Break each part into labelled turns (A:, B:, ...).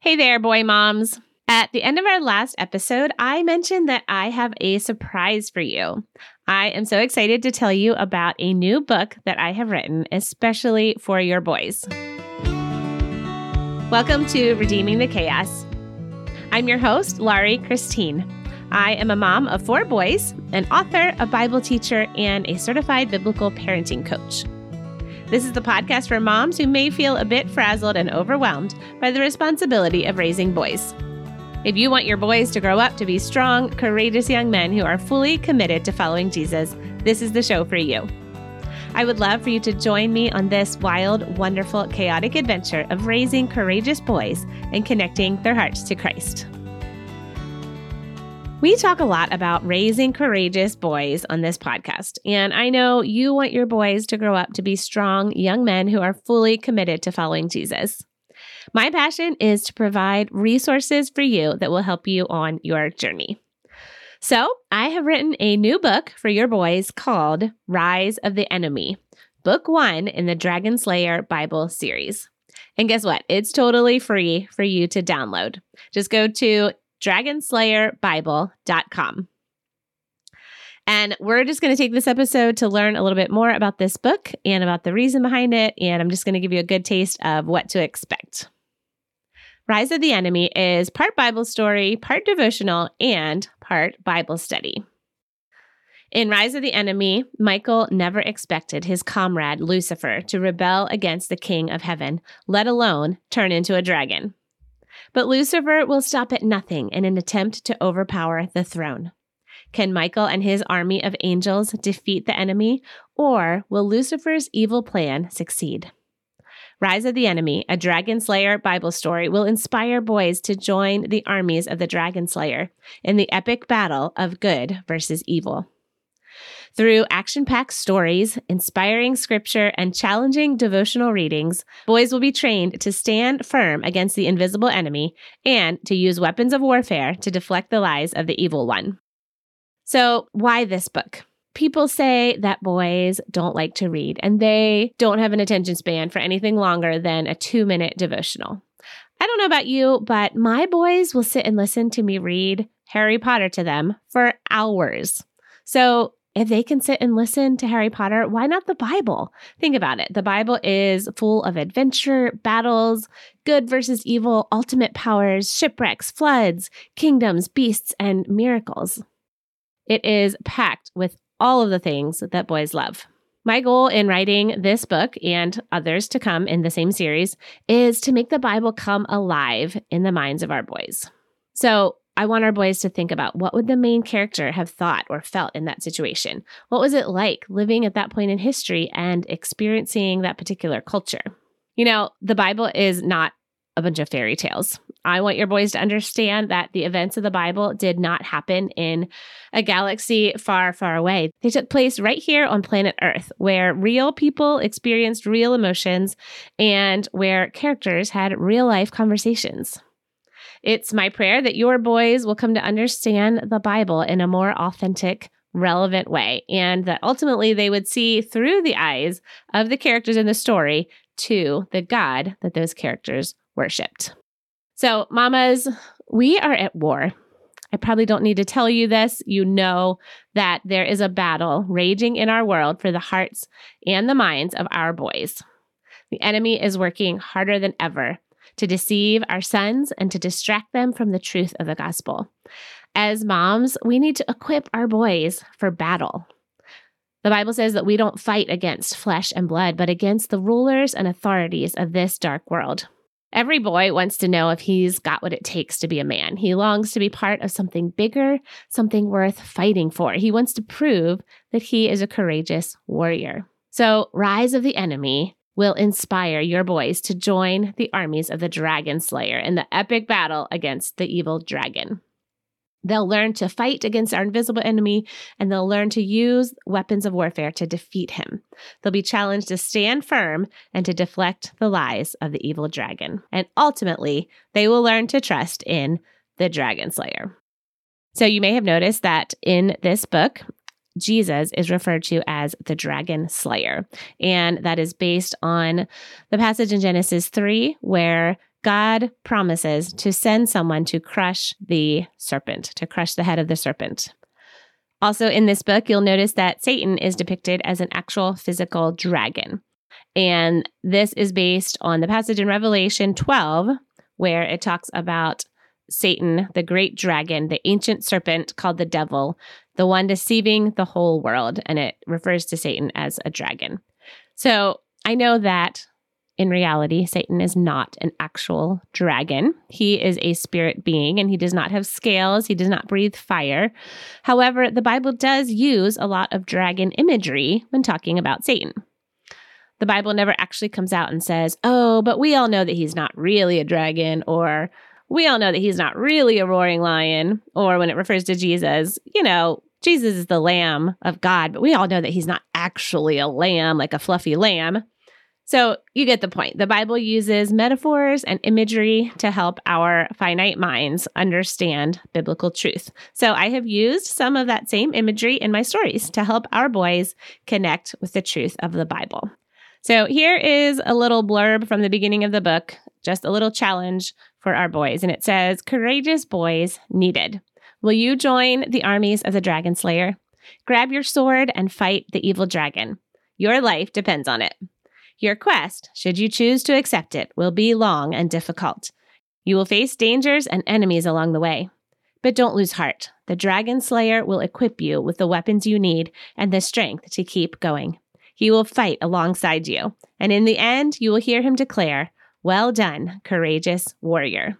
A: Hey there, boy moms. At the end of our last episode, I mentioned that I have a surprise for you. I am so excited to tell you about a new book that I have written especially for your boys. Welcome to Redeeming the Chaos. I'm your host, Laurie Christine. I am a mom of four boys, an author, a Bible teacher, and a certified biblical parenting coach. This is the podcast for moms who may feel a bit frazzled and overwhelmed by the responsibility of raising boys. If you want your boys to grow up to be strong, courageous young men who are fully committed to following Jesus, this is the show for you. I would love for you to join me on this wild, wonderful, chaotic adventure of raising courageous boys and connecting their hearts to Christ. We talk a lot about raising courageous boys on this podcast, and I know you want your boys to grow up to be strong young men who are fully committed to following Jesus. My passion is to provide resources for you that will help you on your journey. So, I have written a new book for your boys called Rise of the Enemy, book one in the Dragon Slayer Bible series. And guess what? It's totally free for you to download. Just go to dragonslayerbible.com. And we're just going to take this episode to learn a little bit more about this book and about the reason behind it. And I'm just going to give you a good taste of what to expect. Rise of the Enemy is part Bible story, part devotional, and part Bible study. In Rise of the Enemy, Michael never expected his comrade Lucifer to rebel against the King of Heaven, let alone turn into a dragon. But Lucifer will stop at nothing in an attempt to overpower the throne. Can Michael and his army of angels defeat the enemy, or will Lucifer's evil plan succeed? Rise of the Enemy, a Dragon Slayer Bible story, will inspire boys to join the armies of the Dragon Slayer in the epic battle of good versus evil. Through action packed stories, inspiring scripture, and challenging devotional readings, boys will be trained to stand firm against the invisible enemy and to use weapons of warfare to deflect the lies of the evil one. So, why this book? People say that boys don't like to read and they don't have an attention span for anything longer than a two minute devotional. I don't know about you, but my boys will sit and listen to me read Harry Potter to them for hours. So if they can sit and listen to Harry Potter, why not the Bible? Think about it. The Bible is full of adventure, battles, good versus evil, ultimate powers, shipwrecks, floods, kingdoms, beasts, and miracles. It is packed with all of the things that boys love. My goal in writing this book and others to come in the same series is to make the Bible come alive in the minds of our boys. So, I want our boys to think about what would the main character have thought or felt in that situation? What was it like living at that point in history and experiencing that particular culture? You know, the Bible is not a bunch of fairy tales. I want your boys to understand that the events of the Bible did not happen in a galaxy far, far away. They took place right here on planet Earth, where real people experienced real emotions and where characters had real life conversations. It's my prayer that your boys will come to understand the Bible in a more authentic, relevant way, and that ultimately they would see through the eyes of the characters in the story to the God that those characters worshiped. So, mamas, we are at war. I probably don't need to tell you this. You know that there is a battle raging in our world for the hearts and the minds of our boys. The enemy is working harder than ever to deceive our sons and to distract them from the truth of the gospel. As moms, we need to equip our boys for battle. The Bible says that we don't fight against flesh and blood, but against the rulers and authorities of this dark world. Every boy wants to know if he's got what it takes to be a man. He longs to be part of something bigger, something worth fighting for. He wants to prove that he is a courageous warrior. So, Rise of the Enemy will inspire your boys to join the armies of the Dragon Slayer in the epic battle against the evil dragon. They'll learn to fight against our invisible enemy and they'll learn to use weapons of warfare to defeat him. They'll be challenged to stand firm and to deflect the lies of the evil dragon. And ultimately, they will learn to trust in the Dragon Slayer. So, you may have noticed that in this book, Jesus is referred to as the dragon slayer. And that is based on the passage in Genesis 3 where God promises to send someone to crush the serpent, to crush the head of the serpent. Also, in this book, you'll notice that Satan is depicted as an actual physical dragon. And this is based on the passage in Revelation 12, where it talks about Satan, the great dragon, the ancient serpent called the devil, the one deceiving the whole world. And it refers to Satan as a dragon. So I know that in reality, Satan is not an actual dragon. He is a spirit being and he does not have scales. He does not breathe fire. However, the Bible does use a lot of dragon imagery when talking about Satan. The Bible never actually comes out and says, oh, but we all know that he's not really a dragon, or we all know that he's not really a roaring lion, or when it refers to Jesus, you know, Jesus is the lamb of God, but we all know that he's not actually a lamb, like a fluffy lamb. So you get the point. The Bible uses metaphors and imagery to help our finite minds understand biblical truth. So I have used some of that same imagery in my stories to help our boys connect with the truth of the Bible. So here is a little blurb from the beginning of the book, just a little challenge for our boys. And it says, Courageous boys needed. Will you join the armies of the dragon slayer? Grab your sword and fight the evil dragon. Your life depends on it. Your quest, should you choose to accept it, will be long and difficult. You will face dangers and enemies along the way. But don't lose heart. The Dragon Slayer will equip you with the weapons you need and the strength to keep going. He will fight alongside you, and in the end, you will hear him declare, Well done, courageous warrior.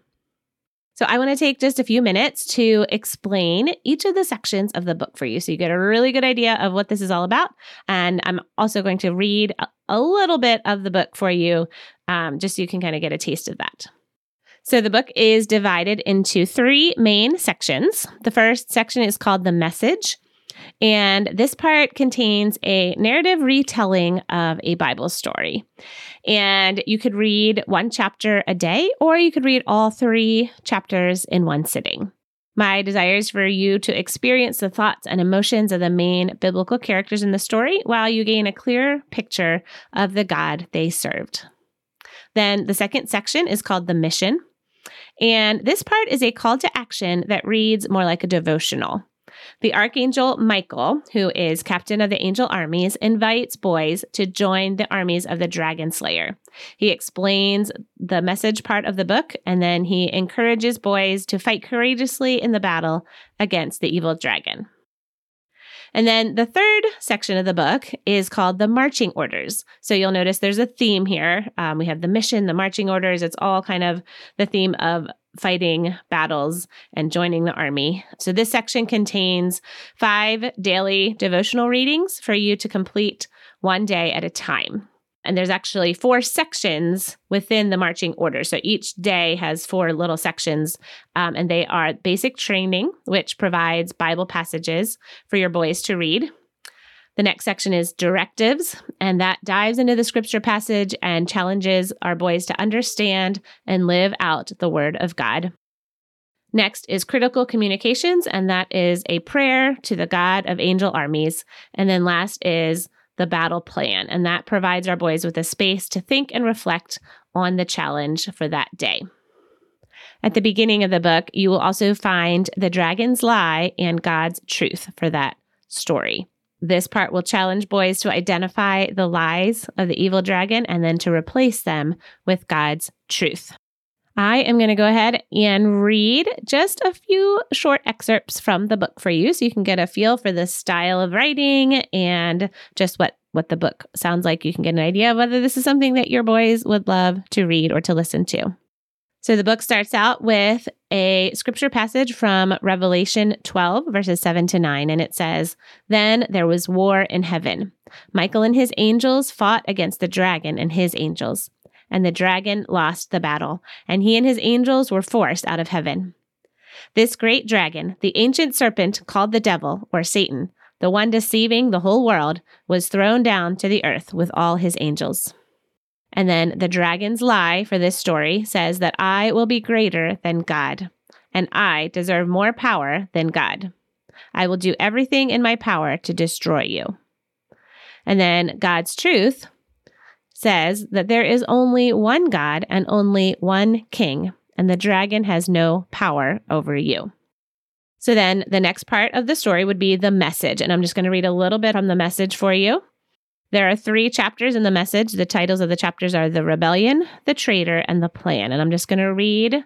A: So, I want to take just a few minutes to explain each of the sections of the book for you so you get a really good idea of what this is all about. And I'm also going to read a little bit of the book for you um, just so you can kind of get a taste of that. So, the book is divided into three main sections. The first section is called The Message. And this part contains a narrative retelling of a Bible story. And you could read one chapter a day, or you could read all three chapters in one sitting. My desire is for you to experience the thoughts and emotions of the main biblical characters in the story while you gain a clear picture of the God they served. Then the second section is called the mission. And this part is a call to action that reads more like a devotional. The Archangel Michael, who is captain of the angel armies, invites boys to join the armies of the dragon slayer. He explains the message part of the book, and then he encourages boys to fight courageously in the battle against the evil dragon. And then the third section of the book is called the marching orders. So you'll notice there's a theme here. Um, we have the mission, the marching orders. It's all kind of the theme of fighting battles and joining the army. So, this section contains five daily devotional readings for you to complete one day at a time. And there's actually four sections within the marching order. So each day has four little sections, um, and they are basic training, which provides Bible passages for your boys to read. The next section is directives, and that dives into the scripture passage and challenges our boys to understand and live out the word of God. Next is critical communications, and that is a prayer to the God of angel armies. And then last is the battle plan, and that provides our boys with a space to think and reflect on the challenge for that day. At the beginning of the book, you will also find the dragon's lie and God's truth for that story. This part will challenge boys to identify the lies of the evil dragon and then to replace them with God's truth. I am going to go ahead and read just a few short excerpts from the book for you so you can get a feel for the style of writing and just what what the book sounds like. You can get an idea of whether this is something that your boys would love to read or to listen to. So the book starts out with a scripture passage from Revelation 12, verses 7 to 9, and it says, Then there was war in heaven. Michael and his angels fought against the dragon and his angels, and the dragon lost the battle, and he and his angels were forced out of heaven. This great dragon, the ancient serpent called the devil, or Satan, the one deceiving the whole world, was thrown down to the earth with all his angels. And then the dragon's lie for this story says that I will be greater than God, and I deserve more power than God. I will do everything in my power to destroy you. And then God's truth says that there is only one God and only one king, and the dragon has no power over you. So then the next part of the story would be the message. And I'm just going to read a little bit on the message for you. There are three chapters in the message. The titles of the chapters are The Rebellion, The Traitor, and The Plan. And I'm just going to read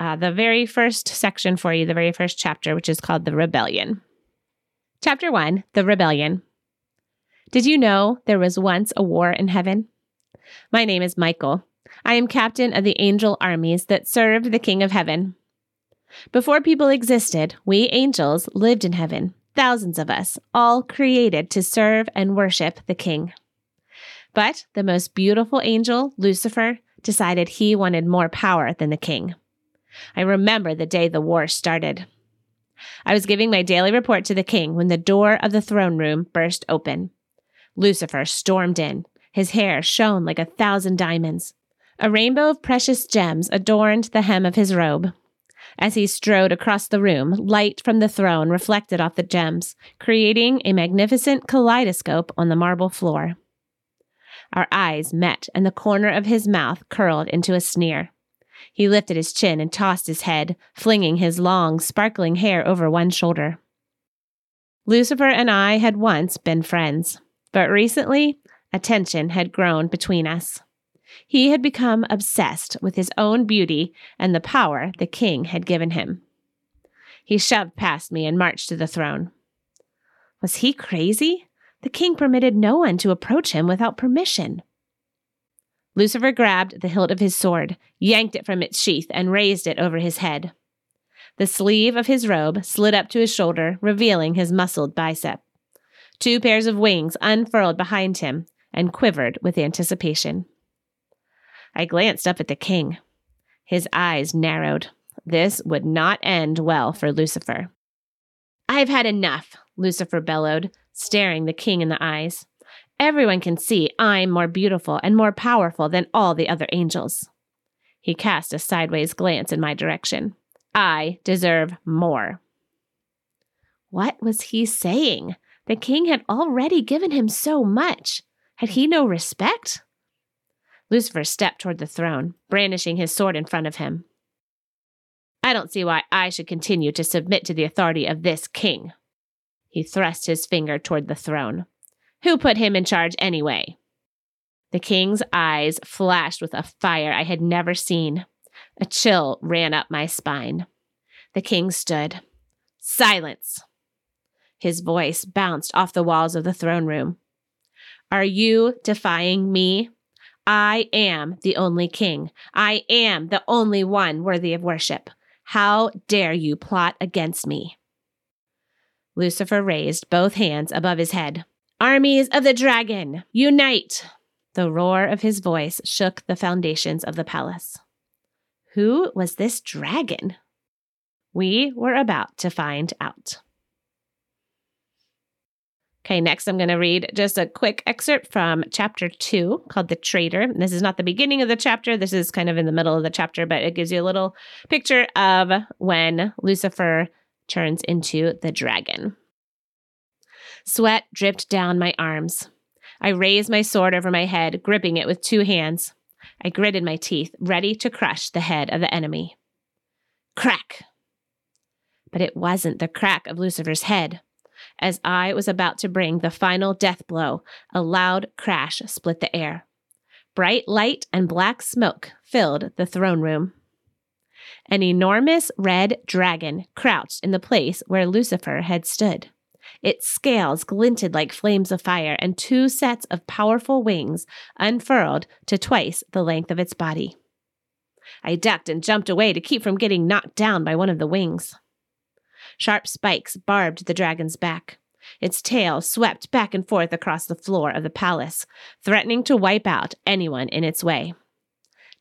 A: uh, the very first section for you, the very first chapter, which is called The Rebellion. Chapter 1 The Rebellion. Did you know there was once a war in heaven? My name is Michael. I am captain of the angel armies that served the King of Heaven. Before people existed, we angels lived in heaven, thousands of us, all created to serve and worship the King. But the most beautiful angel, Lucifer, decided he wanted more power than the king. I remember the day the war started. I was giving my daily report to the king when the door of the throne room burst open. Lucifer stormed in. His hair shone like a thousand diamonds. A rainbow of precious gems adorned the hem of his robe. As he strode across the room, light from the throne reflected off the gems, creating a magnificent kaleidoscope on the marble floor. Our eyes met, and the corner of his mouth curled into a sneer. He lifted his chin and tossed his head, flinging his long, sparkling hair over one shoulder. Lucifer and I had once been friends, but recently a tension had grown between us. He had become obsessed with his own beauty and the power the king had given him. He shoved past me and marched to the throne. Was he crazy? The king permitted no one to approach him without permission. Lucifer grabbed the hilt of his sword, yanked it from its sheath, and raised it over his head. The sleeve of his robe slid up to his shoulder, revealing his muscled bicep. Two pairs of wings unfurled behind him and quivered with anticipation. I glanced up at the king. His eyes narrowed. This would not end well for Lucifer. I've had enough, Lucifer bellowed, staring the king in the eyes. Everyone can see I'm more beautiful and more powerful than all the other angels. He cast a sideways glance in my direction. I deserve more. What was he saying? The king had already given him so much. Had he no respect? Lucifer stepped toward the throne, brandishing his sword in front of him. I don't see why I should continue to submit to the authority of this king. He thrust his finger toward the throne. Who put him in charge anyway? The king's eyes flashed with a fire I had never seen. A chill ran up my spine. The king stood. Silence! His voice bounced off the walls of the throne room. Are you defying me? I am the only king. I am the only one worthy of worship. How dare you plot against me? Lucifer raised both hands above his head. Armies of the dragon, unite! The roar of his voice shook the foundations of the palace. Who was this dragon? We were about to find out. Okay, next I'm going to read just a quick excerpt from chapter two called The Traitor. This is not the beginning of the chapter, this is kind of in the middle of the chapter, but it gives you a little picture of when Lucifer turns into the dragon. Sweat dripped down my arms. I raised my sword over my head, gripping it with two hands. I gritted my teeth, ready to crush the head of the enemy. Crack! But it wasn't the crack of Lucifer's head. As I was about to bring the final death blow, a loud crash split the air. Bright light and black smoke filled the throne room. An enormous red dragon crouched in the place where Lucifer had stood. Its scales glinted like flames of fire, and two sets of powerful wings unfurled to twice the length of its body. I ducked and jumped away to keep from getting knocked down by one of the wings. Sharp spikes barbed the dragon's back. Its tail swept back and forth across the floor of the palace, threatening to wipe out anyone in its way.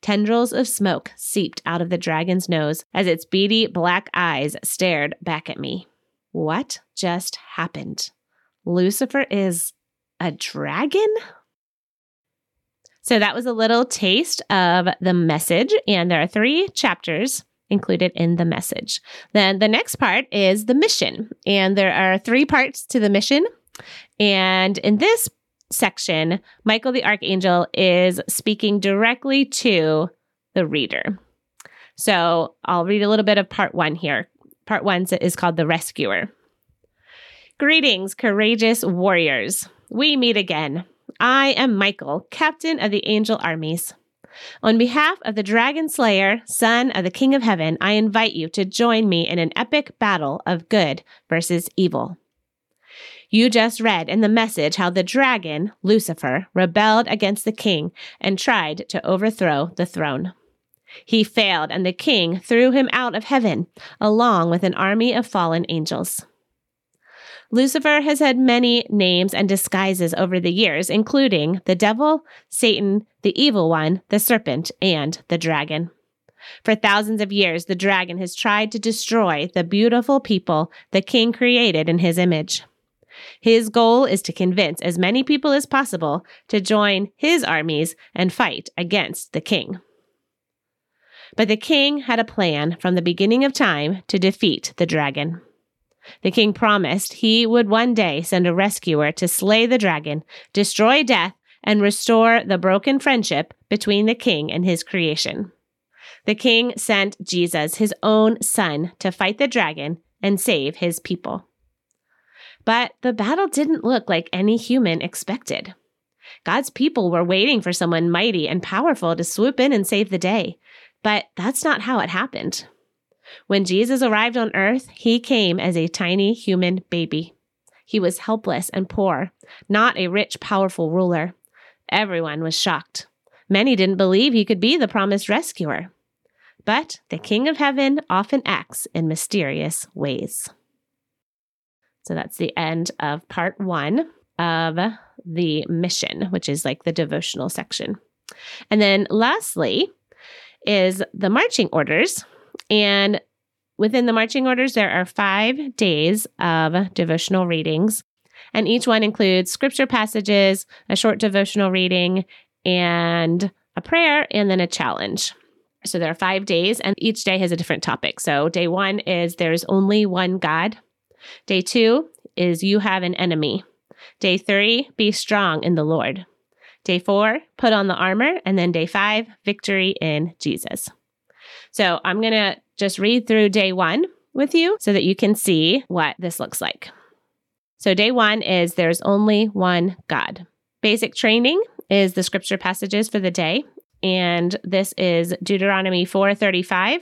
A: Tendrils of smoke seeped out of the dragon's nose as its beady black eyes stared back at me. What just happened? Lucifer is a dragon? So that was a little taste of the message, and there are three chapters included in the message. Then the next part is the mission. And there are three parts to the mission. And in this section, Michael the archangel is speaking directly to the reader. So I'll read a little bit of part one here. Part one is called The Rescuer. Greetings, courageous warriors. We meet again. I am Michael, captain of the angel armies. On behalf of the Dragon Slayer, son of the King of Heaven, I invite you to join me in an epic battle of good versus evil. You just read in the message how the dragon, Lucifer, rebelled against the king and tried to overthrow the throne. He failed, and the king threw him out of heaven, along with an army of fallen angels. Lucifer has had many names and disguises over the years, including the devil, Satan, the evil one, the serpent, and the dragon. For thousands of years, the dragon has tried to destroy the beautiful people the king created in his image. His goal is to convince as many people as possible to join his armies and fight against the king. But the king had a plan from the beginning of time to defeat the dragon. The king promised he would one day send a rescuer to slay the dragon, destroy death, and restore the broken friendship between the king and his creation. The king sent Jesus, his own son, to fight the dragon and save his people. But the battle didn't look like any human expected. God's people were waiting for someone mighty and powerful to swoop in and save the day. But that's not how it happened. When Jesus arrived on earth, he came as a tiny human baby. He was helpless and poor, not a rich, powerful ruler. Everyone was shocked. Many didn't believe he could be the promised rescuer. But the King of Heaven often acts in mysterious ways. So that's the end of part one of the mission, which is like the devotional section. And then lastly, is the marching orders. And within the marching orders, there are five days of devotional readings. And each one includes scripture passages, a short devotional reading, and a prayer, and then a challenge. So there are five days, and each day has a different topic. So day one is there's only one God. Day two is you have an enemy. Day three, be strong in the Lord. Day four, put on the armor. And then day five, victory in Jesus. So I'm going to just read through day one with you so that you can see what this looks like. So, day one is there's only one God. Basic training is the scripture passages for the day. And this is Deuteronomy 4:35.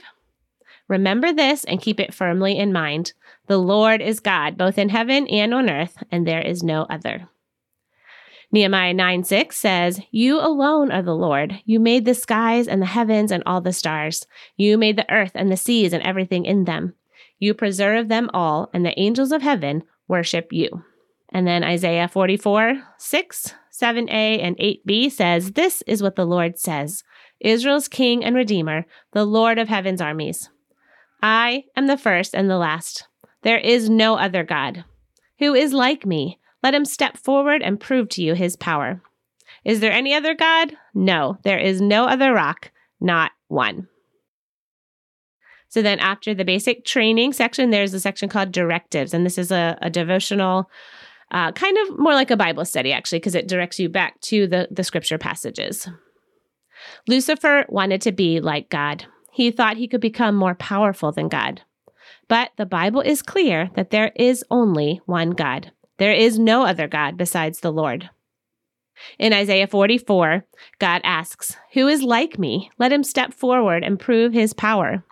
A: Remember this and keep it firmly in mind. The Lord is God, both in heaven and on earth, and there is no other. Nehemiah 9 6 says, You alone are the Lord. You made the skies and the heavens and all the stars. You made the earth and the seas and everything in them. You preserve them all, and the angels of heaven worship you. And then Isaiah 44 6, 7a, and 8b says, This is what the Lord says Israel's King and Redeemer, the Lord of heaven's armies. I am the first and the last. There is no other God. Who is like me? Let him step forward and prove to you his power. Is there any other God? No, there is no other rock, not one. So then, after the basic training section, there's a section called directives. And this is a, a devotional, uh, kind of more like a Bible study, actually, because it directs you back to the, the scripture passages. Lucifer wanted to be like God, he thought he could become more powerful than God. But the Bible is clear that there is only one God. There is no other God besides the Lord. In Isaiah 44, God asks, Who is like me? Let him step forward and prove his power.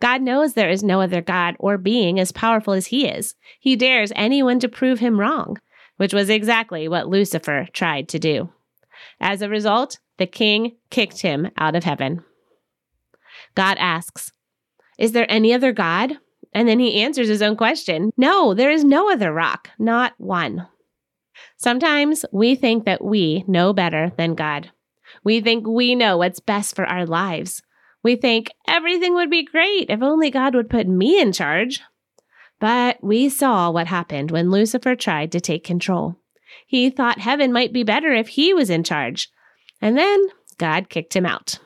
A: God knows there is no other God or being as powerful as he is. He dares anyone to prove him wrong, which was exactly what Lucifer tried to do. As a result, the king kicked him out of heaven. God asks, Is there any other God? And then he answers his own question No, there is no other rock, not one. Sometimes we think that we know better than God. We think we know what's best for our lives. We think everything would be great if only God would put me in charge. But we saw what happened when Lucifer tried to take control. He thought heaven might be better if he was in charge. And then God kicked him out.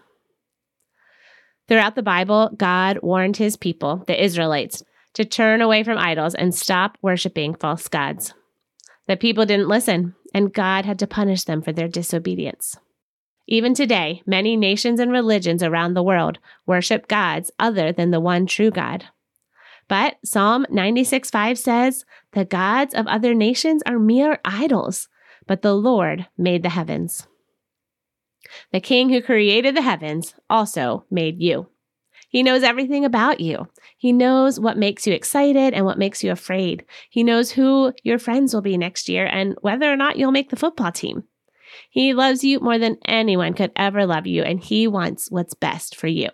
A: Throughout the Bible, God warned his people, the Israelites, to turn away from idols and stop worshiping false gods. The people didn't listen, and God had to punish them for their disobedience. Even today, many nations and religions around the world worship gods other than the one true God. But Psalm 96 5 says, The gods of other nations are mere idols, but the Lord made the heavens. The King who created the heavens also made you. He knows everything about you. He knows what makes you excited and what makes you afraid. He knows who your friends will be next year and whether or not you'll make the football team. He loves you more than anyone could ever love you, and He wants what's best for you.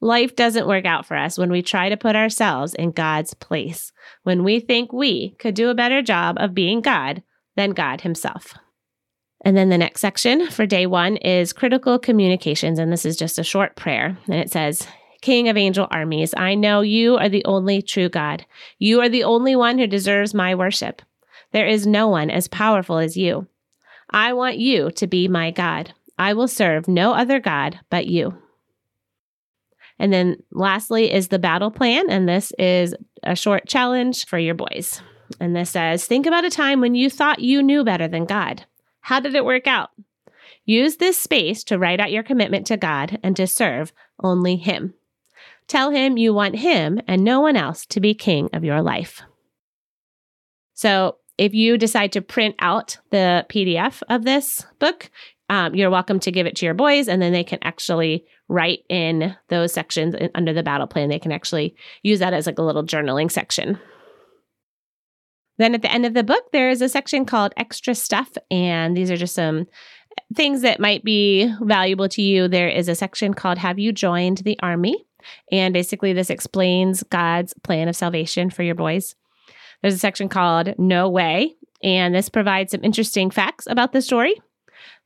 A: Life doesn't work out for us when we try to put ourselves in God's place, when we think we could do a better job of being God than God Himself. And then the next section for day one is critical communications. And this is just a short prayer. And it says, King of angel armies, I know you are the only true God. You are the only one who deserves my worship. There is no one as powerful as you. I want you to be my God. I will serve no other God but you. And then lastly is the battle plan. And this is a short challenge for your boys. And this says, Think about a time when you thought you knew better than God. How did it work out? Use this space to write out your commitment to God and to serve only Him. Tell Him you want Him and no one else to be king of your life. So, if you decide to print out the PDF of this book, um, you're welcome to give it to your boys, and then they can actually write in those sections under the battle plan. They can actually use that as like a little journaling section. Then at the end of the book, there is a section called Extra Stuff, and these are just some things that might be valuable to you. There is a section called Have You Joined the Army? And basically, this explains God's plan of salvation for your boys. There's a section called No Way, and this provides some interesting facts about the story.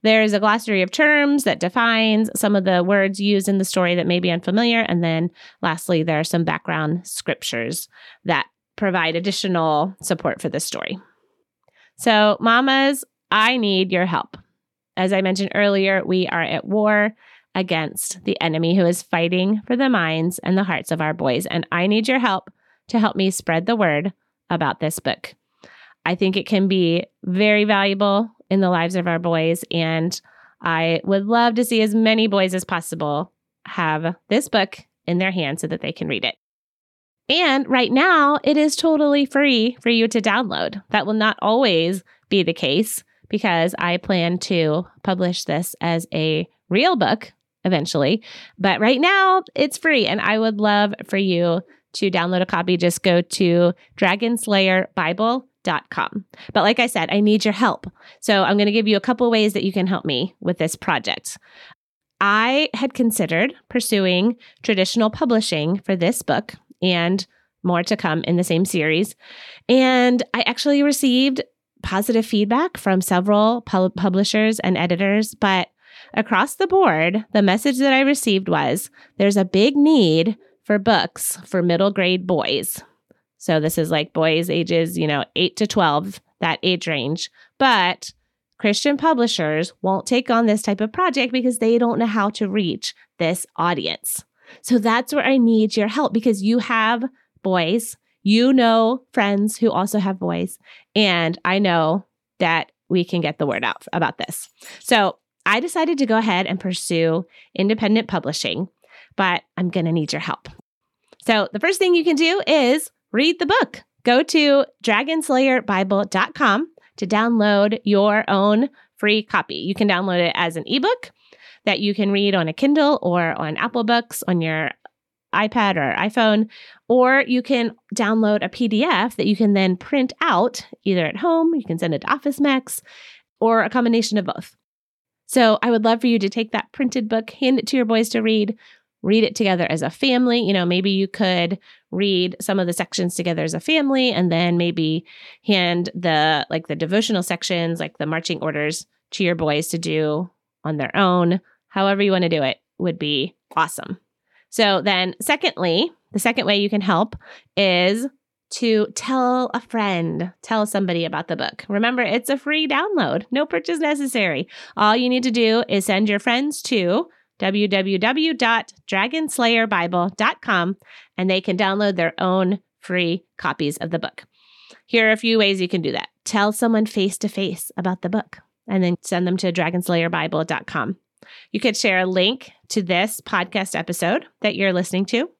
A: There's a glossary of terms that defines some of the words used in the story that may be unfamiliar. And then lastly, there are some background scriptures that provide additional support for this story. So, mamas, I need your help. As I mentioned earlier, we are at war against the enemy who is fighting for the minds and the hearts of our boys. And I need your help to help me spread the word about this book. I think it can be very valuable in the lives of our boys. And I would love to see as many boys as possible have this book in their hands so that they can read it. And right now, it is totally free for you to download. That will not always be the case because I plan to publish this as a real book eventually. But right now, it's free. And I would love for you to download a copy. Just go to dragonslayerbible.com. But like I said, I need your help. So I'm going to give you a couple ways that you can help me with this project. I had considered pursuing traditional publishing for this book and more to come in the same series. And I actually received positive feedback from several pu- publishers and editors, but across the board, the message that I received was there's a big need for books for middle grade boys. So this is like boys ages, you know, 8 to 12, that age range. But Christian publishers won't take on this type of project because they don't know how to reach this audience. So that's where I need your help because you have boys, you know friends who also have boys, and I know that we can get the word out about this. So I decided to go ahead and pursue independent publishing, but I'm going to need your help. So the first thing you can do is read the book. Go to dragonslayerbible.com to download your own free copy. You can download it as an ebook that you can read on a Kindle or on Apple Books on your iPad or iPhone, or you can download a PDF that you can then print out either at home, you can send it to Office Max, or a combination of both. So I would love for you to take that printed book, hand it to your boys to read, read it together as a family. You know, maybe you could read some of the sections together as a family and then maybe hand the like the devotional sections, like the marching orders to your boys to do on their own however you want to do it would be awesome. So, then, secondly, the second way you can help is to tell a friend, tell somebody about the book. Remember, it's a free download, no purchase necessary. All you need to do is send your friends to www.dragonslayerbible.com and they can download their own free copies of the book. Here are a few ways you can do that. Tell someone face to face about the book and then send them to dragonslayerbible.com. You could share a link to this podcast episode that you're listening to.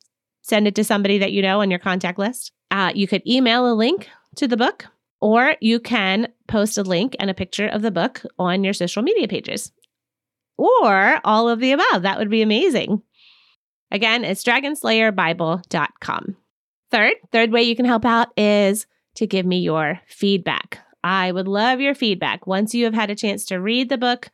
A: Send it to somebody that you know on your contact list. Uh, you could email a link to the book, or you can post a link and a picture of the book on your social media pages, or all of the above. That would be amazing. Again, it's dragonslayerbible.com. Third, third way you can help out is to give me your feedback. I would love your feedback. Once you have had a chance to read the book,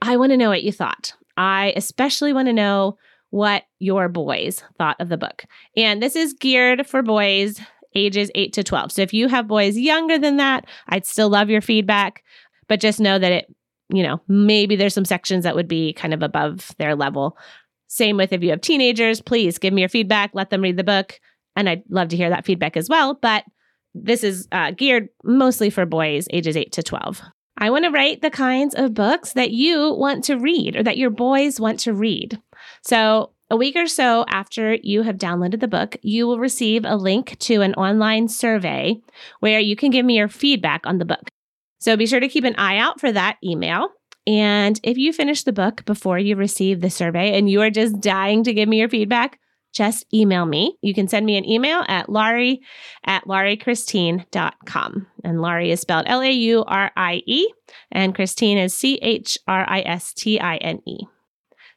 A: I want to know what you thought. I especially want to know what your boys thought of the book. And this is geared for boys ages 8 to 12. So if you have boys younger than that, I'd still love your feedback, but just know that it, you know, maybe there's some sections that would be kind of above their level. Same with if you have teenagers, please give me your feedback, let them read the book. And I'd love to hear that feedback as well. But this is uh, geared mostly for boys ages 8 to 12. I want to write the kinds of books that you want to read or that your boys want to read. So, a week or so after you have downloaded the book, you will receive a link to an online survey where you can give me your feedback on the book. So, be sure to keep an eye out for that email. And if you finish the book before you receive the survey and you are just dying to give me your feedback, just email me. You can send me an email at Laurie at lauriechristine.com. And Laurie is spelled L A U R I E, and Christine is C H R I S T I N E.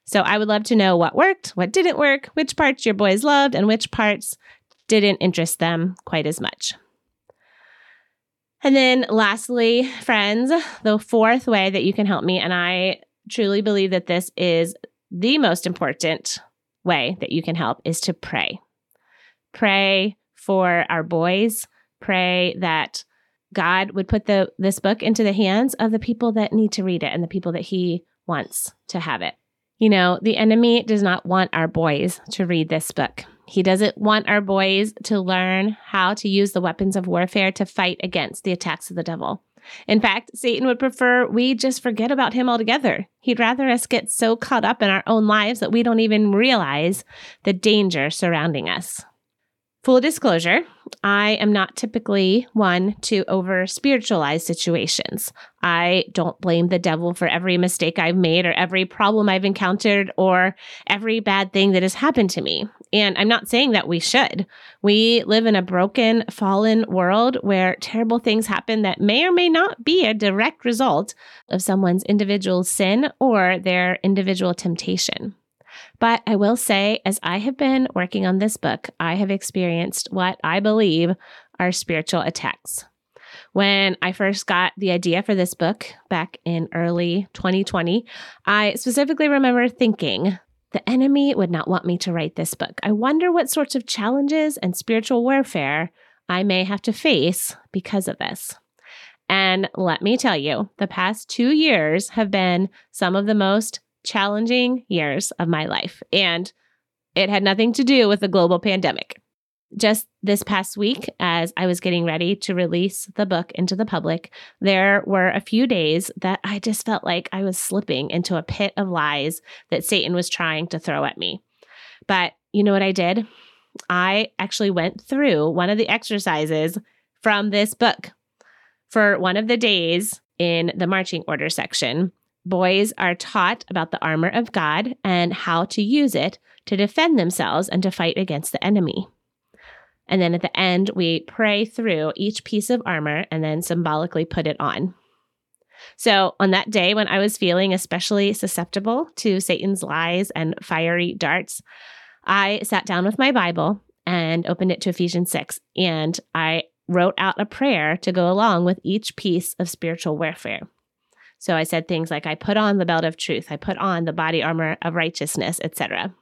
A: So I would love to know what worked, what didn't work, which parts your boys loved, and which parts didn't interest them quite as much. And then lastly, friends, the fourth way that you can help me, and I truly believe that this is the most important way that you can help is to pray. Pray for our boys. Pray that God would put the this book into the hands of the people that need to read it and the people that he wants to have it. You know, the enemy does not want our boys to read this book. He doesn't want our boys to learn how to use the weapons of warfare to fight against the attacks of the devil. In fact, Satan would prefer we just forget about him altogether. He'd rather us get so caught up in our own lives that we don't even realize the danger surrounding us. Full disclosure, I am not typically one to over spiritualize situations. I don't blame the devil for every mistake I've made or every problem I've encountered or every bad thing that has happened to me. And I'm not saying that we should. We live in a broken, fallen world where terrible things happen that may or may not be a direct result of someone's individual sin or their individual temptation. But I will say, as I have been working on this book, I have experienced what I believe are spiritual attacks. When I first got the idea for this book back in early 2020, I specifically remember thinking, the enemy would not want me to write this book. I wonder what sorts of challenges and spiritual warfare I may have to face because of this. And let me tell you, the past two years have been some of the most challenging years of my life. And it had nothing to do with the global pandemic. Just this past week, as I was getting ready to release the book into the public, there were a few days that I just felt like I was slipping into a pit of lies that Satan was trying to throw at me. But you know what I did? I actually went through one of the exercises from this book for one of the days in the marching order section boys are taught about the armor of God and how to use it to defend themselves and to fight against the enemy. And then at the end, we pray through each piece of armor and then symbolically put it on. So, on that day when I was feeling especially susceptible to Satan's lies and fiery darts, I sat down with my Bible and opened it to Ephesians 6. And I wrote out a prayer to go along with each piece of spiritual warfare. So I said things like, I put on the belt of truth, I put on the body armor of righteousness, etc.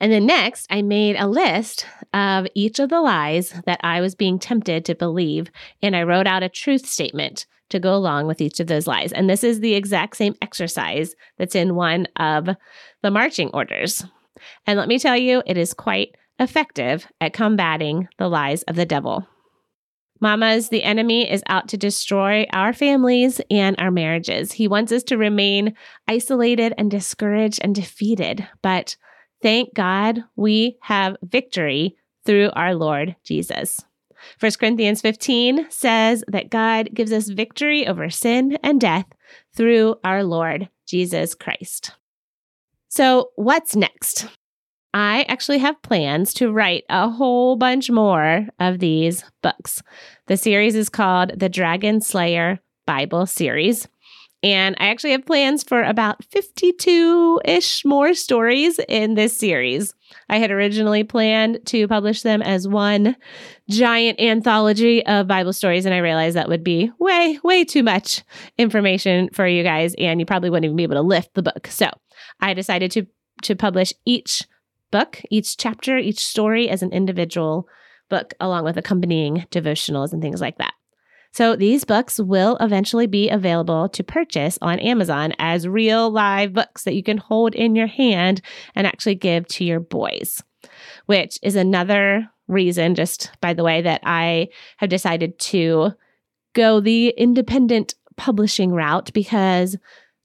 A: And then next, I made a list of each of the lies that I was being tempted to believe, and I wrote out a truth statement to go along with each of those lies. And this is the exact same exercise that's in one of the marching orders. And let me tell you, it is quite effective at combating the lies of the devil. Mamas, the enemy is out to destroy our families and our marriages. He wants us to remain isolated and discouraged and defeated. But thank God we have victory through our Lord Jesus. 1 Corinthians 15 says that God gives us victory over sin and death through our Lord Jesus Christ. So, what's next? I actually have plans to write a whole bunch more of these books. The series is called the Dragon Slayer Bible Series. And I actually have plans for about 52 ish more stories in this series. I had originally planned to publish them as one giant anthology of Bible stories, and I realized that would be way, way too much information for you guys, and you probably wouldn't even be able to lift the book. So I decided to, to publish each book, each chapter, each story as an individual book, along with accompanying devotionals and things like that. So these books will eventually be available to purchase on Amazon as real live books that you can hold in your hand and actually give to your boys, which is another reason, just by the way, that I have decided to go the independent publishing route because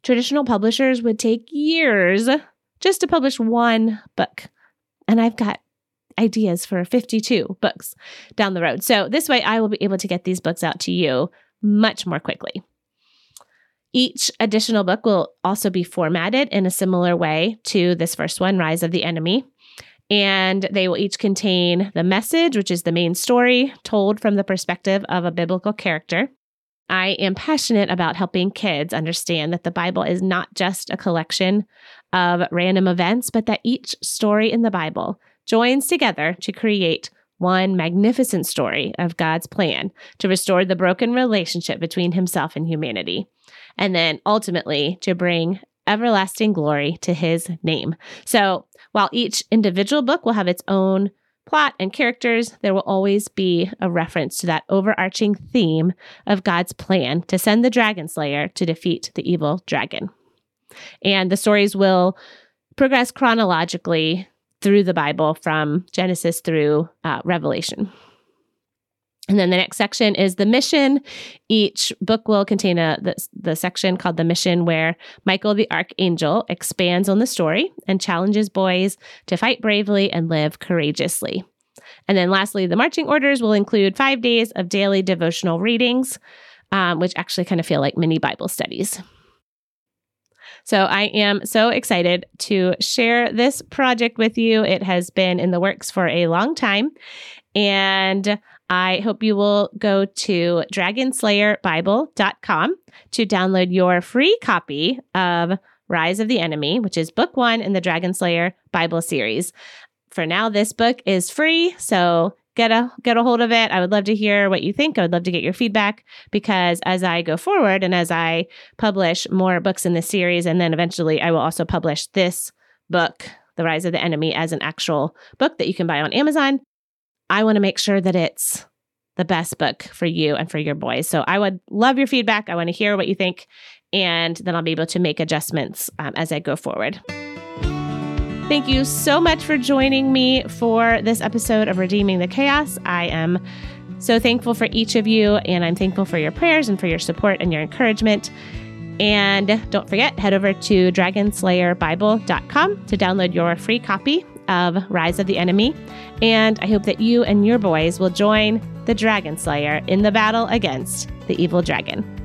A: traditional publishers would take years just to publish one book. And I've got ideas for 52 books down the road. So this way, I will be able to get these books out to you much more quickly. Each additional book will also be formatted in a similar way to this first one, Rise of the Enemy. And they will each contain the message, which is the main story, told from the perspective of a biblical character. I am passionate about helping kids understand that the Bible is not just a collection of random events, but that each story in the Bible joins together to create one magnificent story of God's plan to restore the broken relationship between himself and humanity, and then ultimately to bring everlasting glory to his name. So, while each individual book will have its own plot and characters, there will always be a reference to that overarching theme of God's plan to send the dragon slayer to defeat the evil dragon. And the stories will progress chronologically through the Bible from Genesis through uh, Revelation. And then the next section is the mission. Each book will contain a the, the section called the mission where Michael the archangel expands on the story and challenges boys to fight bravely and live courageously. And then lastly, the marching orders will include five days of daily devotional readings, um, which actually kind of feel like mini Bible studies. So I am so excited to share this project with you. It has been in the works for a long time. And I hope you will go to dragonslayerbible.com to download your free copy of Rise of the Enemy, which is book one in the Dragonslayer Bible series. For now, this book is free. So get a get a hold of it. I would love to hear what you think. I would love to get your feedback because as I go forward and as I publish more books in this series and then eventually I will also publish this book, The Rise of the Enemy as an actual book that you can buy on Amazon. I want to make sure that it's the best book for you and for your boys. So I would love your feedback. I want to hear what you think and then I'll be able to make adjustments um, as I go forward. Thank you so much for joining me for this episode of Redeeming the Chaos. I am so thankful for each of you, and I'm thankful for your prayers and for your support and your encouragement. And don't forget, head over to dragonslayerbible.com to download your free copy of Rise of the Enemy. And I hope that you and your boys will join the Dragon Slayer in the battle against the evil dragon.